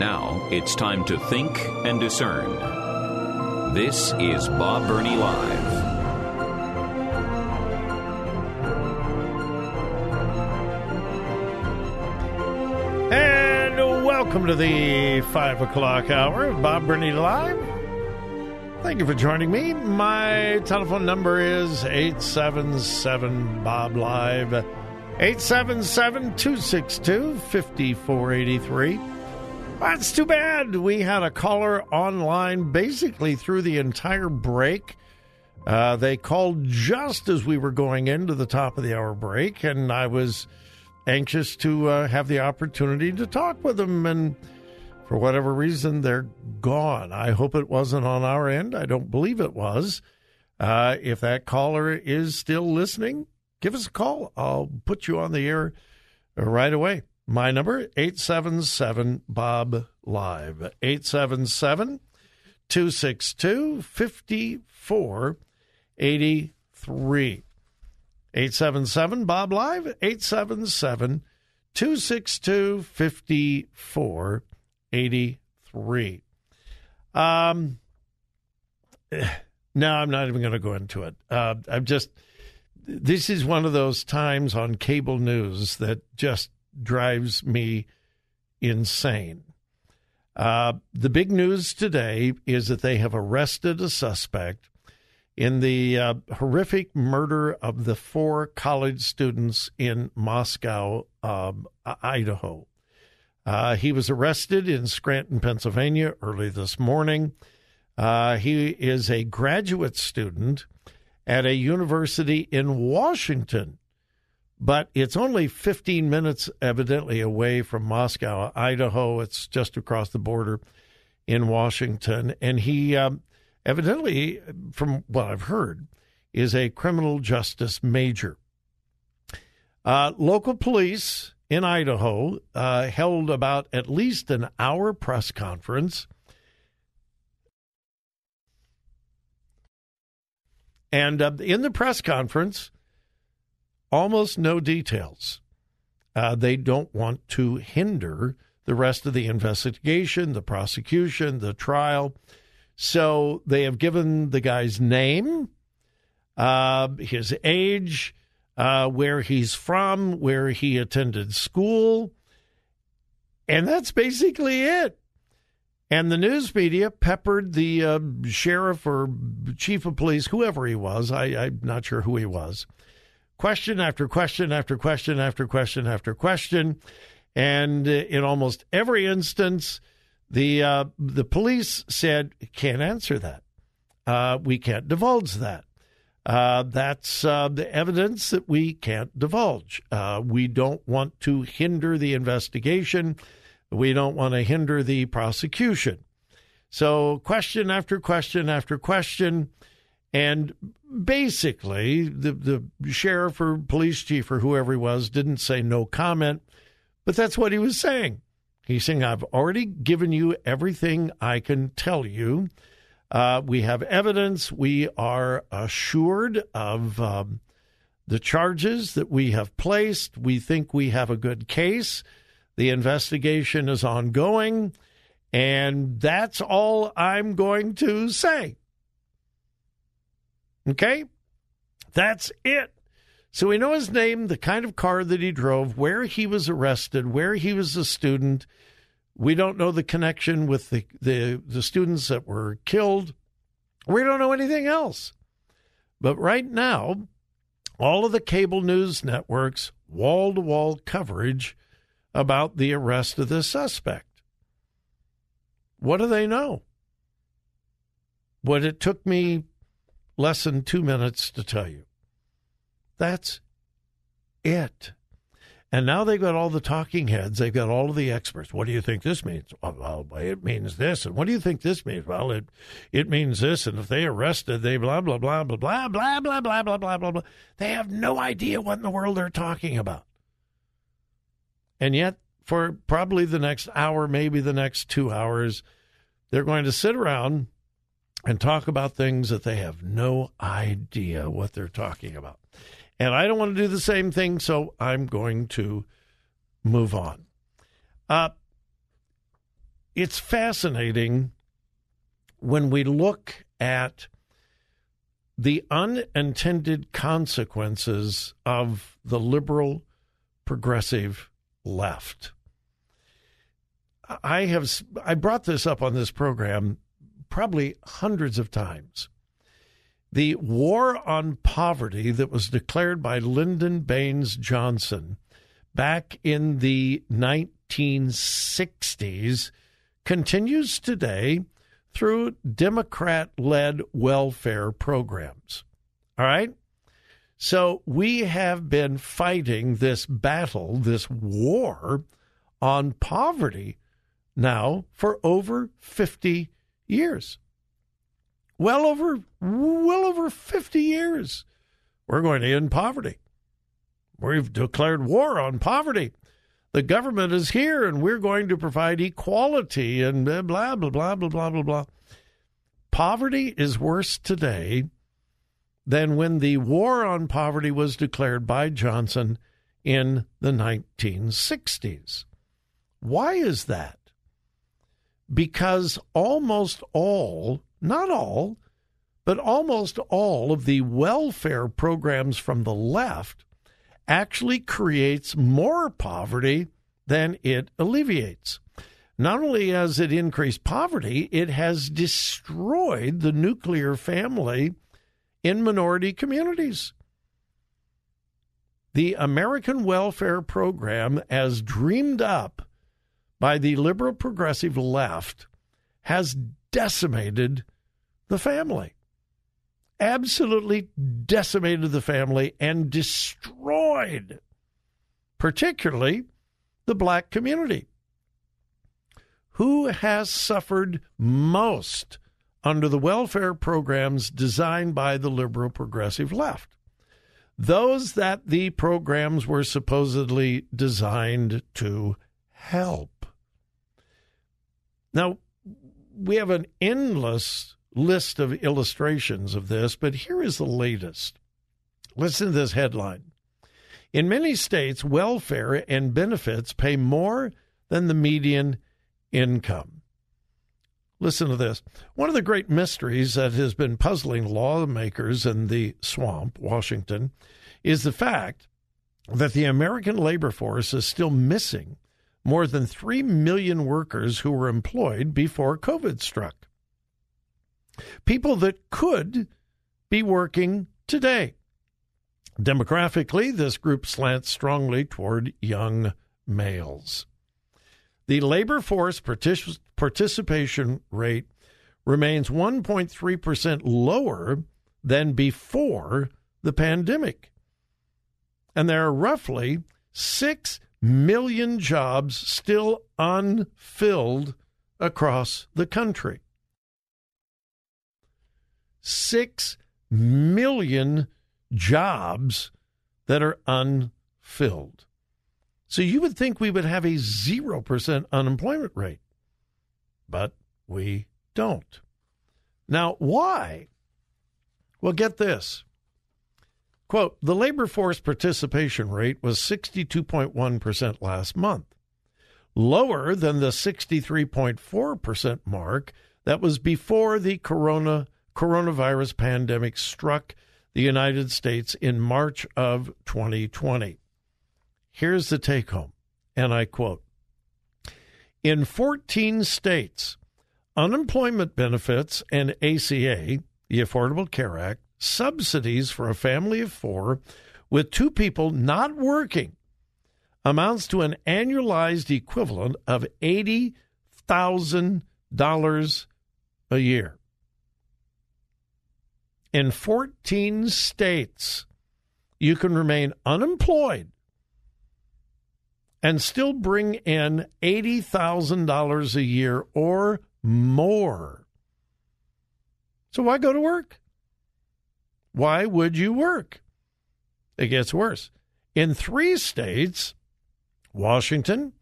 Now it's time to think and discern. This is Bob Burney Live. And welcome to the 5 o'clock hour of Bob Burney Live. Thank you for joining me. My telephone number is 877 Bob Live. 877 262 5483. That's too bad. We had a caller online basically through the entire break. Uh, they called just as we were going into the top of the hour break, and I was anxious to uh, have the opportunity to talk with them. And for whatever reason, they're gone. I hope it wasn't on our end. I don't believe it was. Uh, if that caller is still listening, give us a call. I'll put you on the air right away. My number 877 Bob Live. 877 262 5483 877 Bob Live. 877 262 5483 Um no, I'm not even going to go into it. Uh, I'm just this is one of those times on cable news that just drives me insane. Uh, the big news today is that they have arrested a suspect in the uh, horrific murder of the four college students in Moscow, um, Idaho. Uh, he was arrested in Scranton, Pennsylvania early this morning. Uh, he is a graduate student at a university in Washington but it's only 15 minutes, evidently, away from Moscow, Idaho. It's just across the border in Washington. And he, um, evidently, from what I've heard, is a criminal justice major. Uh, local police in Idaho uh, held about at least an hour press conference. And uh, in the press conference, almost no details. Uh, they don't want to hinder the rest of the investigation, the prosecution, the trial. So they have given the guy's name, uh, his age, uh, where he's from, where he attended school, and that's basically it. And the news media peppered the uh, sheriff or chief of police, whoever he was. I, I'm not sure who he was question after question after question after question after question. And uh, in almost every instance, the uh, the police said can't answer that. Uh, we can't divulge that. Uh, that's uh, the evidence that we can't divulge. Uh, we don't want to hinder the investigation. We don't want to hinder the prosecution. So, question after question after question. And basically, the, the sheriff or police chief or whoever he was didn't say no comment, but that's what he was saying. He's saying, I've already given you everything I can tell you. Uh, we have evidence. We are assured of um, the charges that we have placed. We think we have a good case. The investigation is ongoing. And that's all I'm going to say. Okay? That's it. So we know his name, the kind of car that he drove, where he was arrested, where he was a student. We don't know the connection with the, the, the students that were killed. We don't know anything else. But right now, all of the cable news networks, wall to wall coverage about the arrest of this suspect. What do they know? What it took me less than two minutes to tell you. That's it. And now they've got all the talking heads. They've got all of the experts. What do you think this means? Well, it means this. And what do you think this means? Well, it it means this. And if they arrested, they blah blah blah blah blah blah blah blah blah blah blah. They have no idea what in the world they're talking about. And yet, for probably the next hour, maybe the next two hours, they're going to sit around and talk about things that they have no idea what they're talking about. And I don't want to do the same thing, so I'm going to move on. Uh, it's fascinating when we look at the unintended consequences of the liberal progressive left. I have I brought this up on this program probably hundreds of times. The war on poverty that was declared by Lyndon Baines Johnson back in the 1960s continues today through Democrat led welfare programs. All right? So we have been fighting this battle, this war on poverty now for over 50 years. Well over well over 50 years. We're going to end poverty. We've declared war on poverty. The government is here and we're going to provide equality and blah blah blah blah blah blah blah. Poverty is worse today than when the war on poverty was declared by Johnson in the 1960s. Why is that? Because almost all not all, but almost all of the welfare programs from the left actually creates more poverty than it alleviates. Not only has it increased poverty, it has destroyed the nuclear family in minority communities. The American welfare program, as dreamed up by the liberal progressive left, has decimated the family. Absolutely decimated the family and destroyed, particularly the black community. Who has suffered most under the welfare programs designed by the liberal progressive left? Those that the programs were supposedly designed to help. Now, we have an endless list of illustrations of this, but here is the latest. Listen to this headline. In many states, welfare and benefits pay more than the median income. Listen to this. One of the great mysteries that has been puzzling lawmakers in the swamp, Washington, is the fact that the American labor force is still missing more than 3 million workers who were employed before COVID struck people that could be working today. Demographically, this group slants strongly toward young males. The labor force partic- participation rate remains 1.3% lower than before the pandemic. And there are roughly 6 million jobs still unfilled across the country. 6 million jobs that are unfilled. So you would think we would have a 0% unemployment rate, but we don't. Now, why? Well, get this. Quote, the labor force participation rate was 62.1% last month, lower than the 63.4% mark that was before the corona coronavirus pandemic struck the United States in March of 2020. Here's the take home, and I quote In 14 states, unemployment benefits and ACA, the Affordable Care Act, subsidies for a family of four with two people not working amounts to an annualized equivalent of $80,000 a year in 14 states, you can remain unemployed and still bring in $80,000 a year or more. So why go to work? Why would you work? It gets worse. In three states, Washington,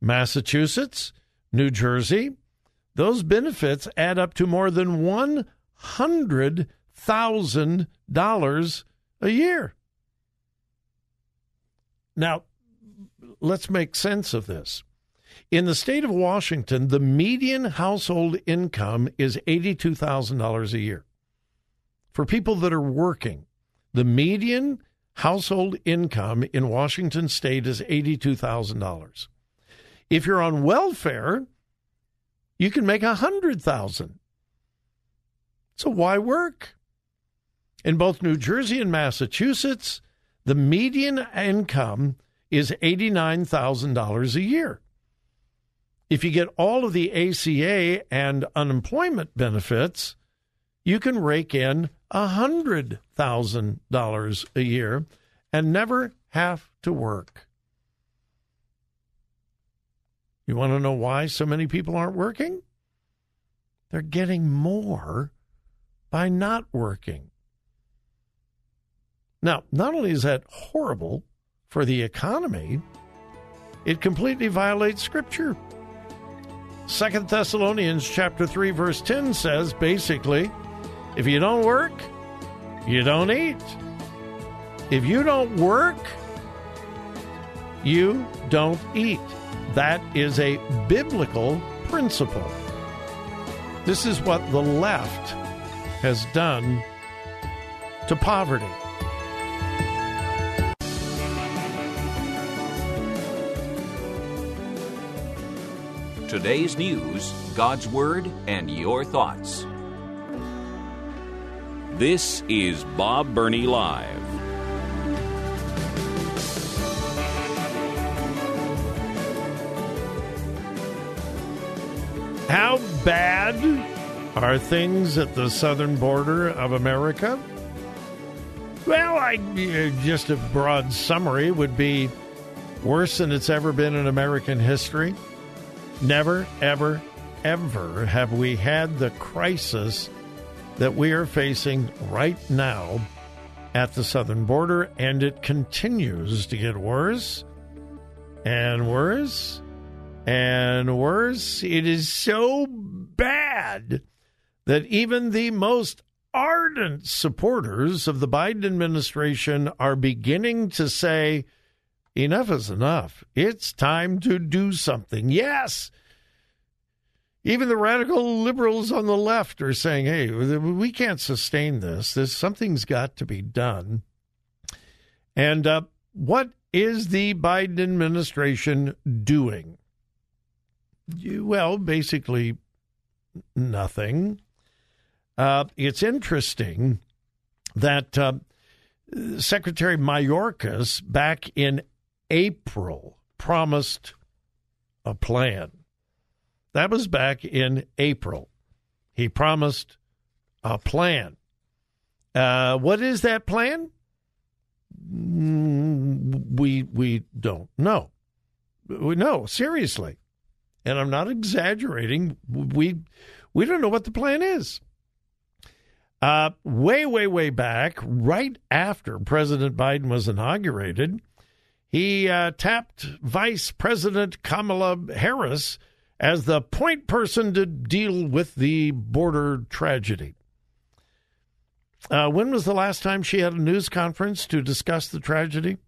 Massachusetts, New Jersey, those benefits add up to more than $100,000 a year. Now, let's make sense of this. In the state of Washington, the median household income is $82,000 a year. For people that are working, the median household income in Washington state is $82,000. If you're on welfare, you can make 100,000. So why work? In both New Jersey and Massachusetts, the median income is $89,000 a year. If you get all of the ACA and unemployment benefits, you can rake in $100,000 a year and never have to work. You want to know why so many people aren't working? They're getting more by not working. Now, not only is that horrible for the economy, it completely violates scripture. Second Thessalonians chapter 3 verse 10 says basically, if you don't work, you don't eat. If you don't work, you don't eat. That is a biblical principle. This is what the left has done to poverty. Today's news, God's Word, and your thoughts. This is Bob Burney Live. How bad are things at the southern border of America? Well, I uh, just a broad summary would be worse than it's ever been in American history. Never, ever, ever have we had the crisis that we are facing right now at the southern border, and it continues to get worse and worse and worse. It is so bad that even the most ardent supporters of the Biden administration are beginning to say, enough is enough. It's time to do something. Yes. Even the radical liberals on the left are saying, hey, we can't sustain this. This something's got to be done. And uh, what is the Biden administration doing? Well, basically nothing. Uh, it's interesting that uh, Secretary Mayorkas back in April promised a plan. That was back in April. He promised a plan. Uh, what is that plan? Mm, we we don't know. We know seriously and I'm not exaggerating. We we don't know what the plan is. Uh, way, way, way back, right after President Biden was inaugurated, he uh, tapped Vice President Kamala Harris as the point person to deal with the border tragedy. Uh, when was the last time she had a news conference to discuss the tragedy?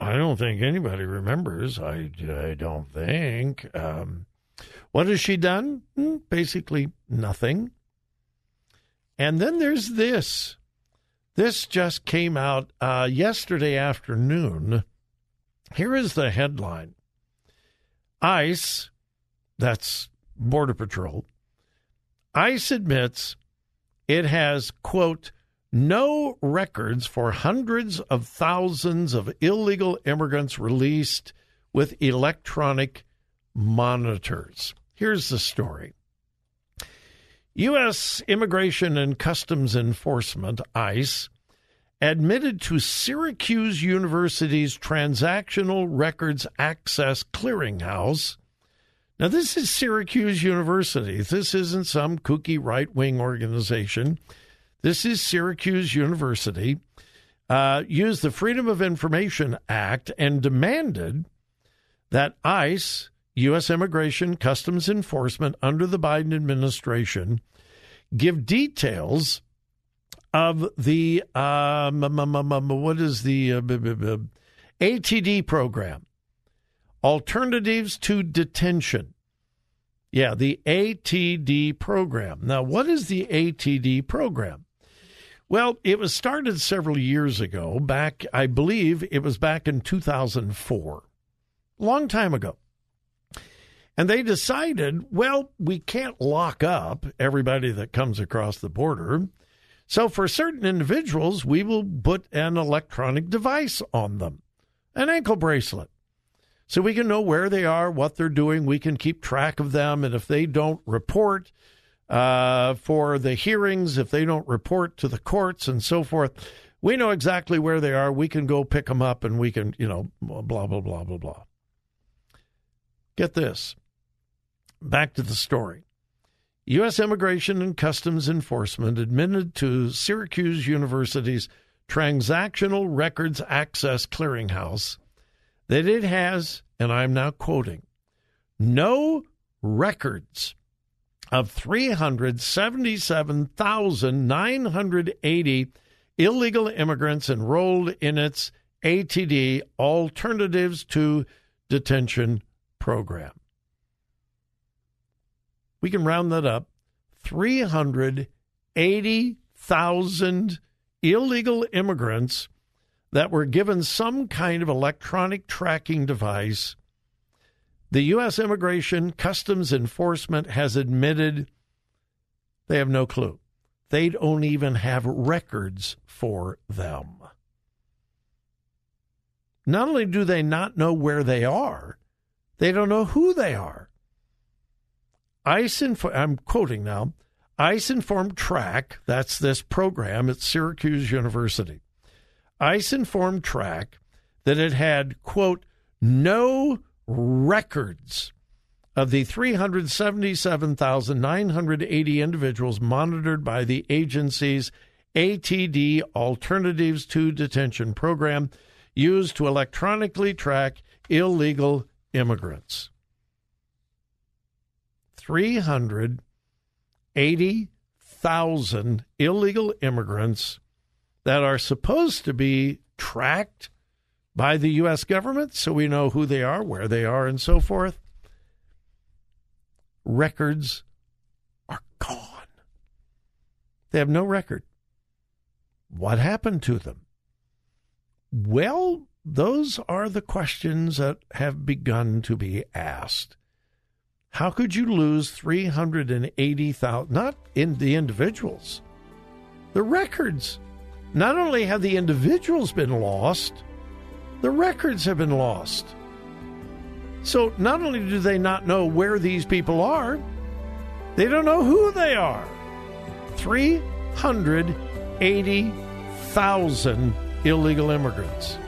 I don't think anybody remembers. I, I don't think. Um, what has she done? Hmm, basically nothing. And then there's this. This just came out uh, yesterday afternoon. Here is the headline ICE, that's Border Patrol, ICE admits it has, quote, no records for hundreds of thousands of illegal immigrants released with electronic monitors. Here's the story U.S. Immigration and Customs Enforcement, ICE, admitted to Syracuse University's Transactional Records Access Clearinghouse. Now, this is Syracuse University. This isn't some kooky right wing organization. This is Syracuse University. Uh, used the Freedom of Information Act and demanded that ICE, U.S. Immigration Customs Enforcement under the Biden administration, give details of the um, what is the uh, ATD program, Alternatives to Detention. Yeah, the ATD program. Now, what is the ATD program? Well, it was started several years ago. Back, I believe, it was back in 2004, long time ago. And they decided, well, we can't lock up everybody that comes across the border. So for certain individuals, we will put an electronic device on them, an ankle bracelet. So we can know where they are, what they're doing. We can keep track of them. And if they don't report uh, for the hearings, if they don't report to the courts and so forth, we know exactly where they are. We can go pick them up and we can, you know, blah, blah, blah, blah, blah. Get this back to the story. U.S. Immigration and Customs Enforcement admitted to Syracuse University's Transactional Records Access Clearinghouse that it has, and I'm now quoting, no records of 377,980 illegal immigrants enrolled in its ATD Alternatives to Detention program we can round that up 380,000 illegal immigrants that were given some kind of electronic tracking device. The U.S. Immigration Customs Enforcement has admitted they have no clue. They don't even have records for them. Not only do they not know where they are, they don't know who they are. ICE, I'm quoting now, ICE informed TRAC, that's this program at Syracuse University. ICE informed TRAC that it had, quote, no records of the 377,980 individuals monitored by the agency's ATD Alternatives to Detention program used to electronically track illegal immigrants. 380,000 illegal immigrants that are supposed to be tracked by the U.S. government so we know who they are, where they are, and so forth. Records are gone. They have no record. What happened to them? Well, those are the questions that have begun to be asked. How could you lose 380,000? Not in the individuals, the records. Not only have the individuals been lost, the records have been lost. So not only do they not know where these people are, they don't know who they are. 380,000 illegal immigrants.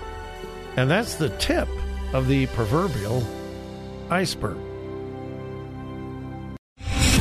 And that's the tip of the proverbial iceberg.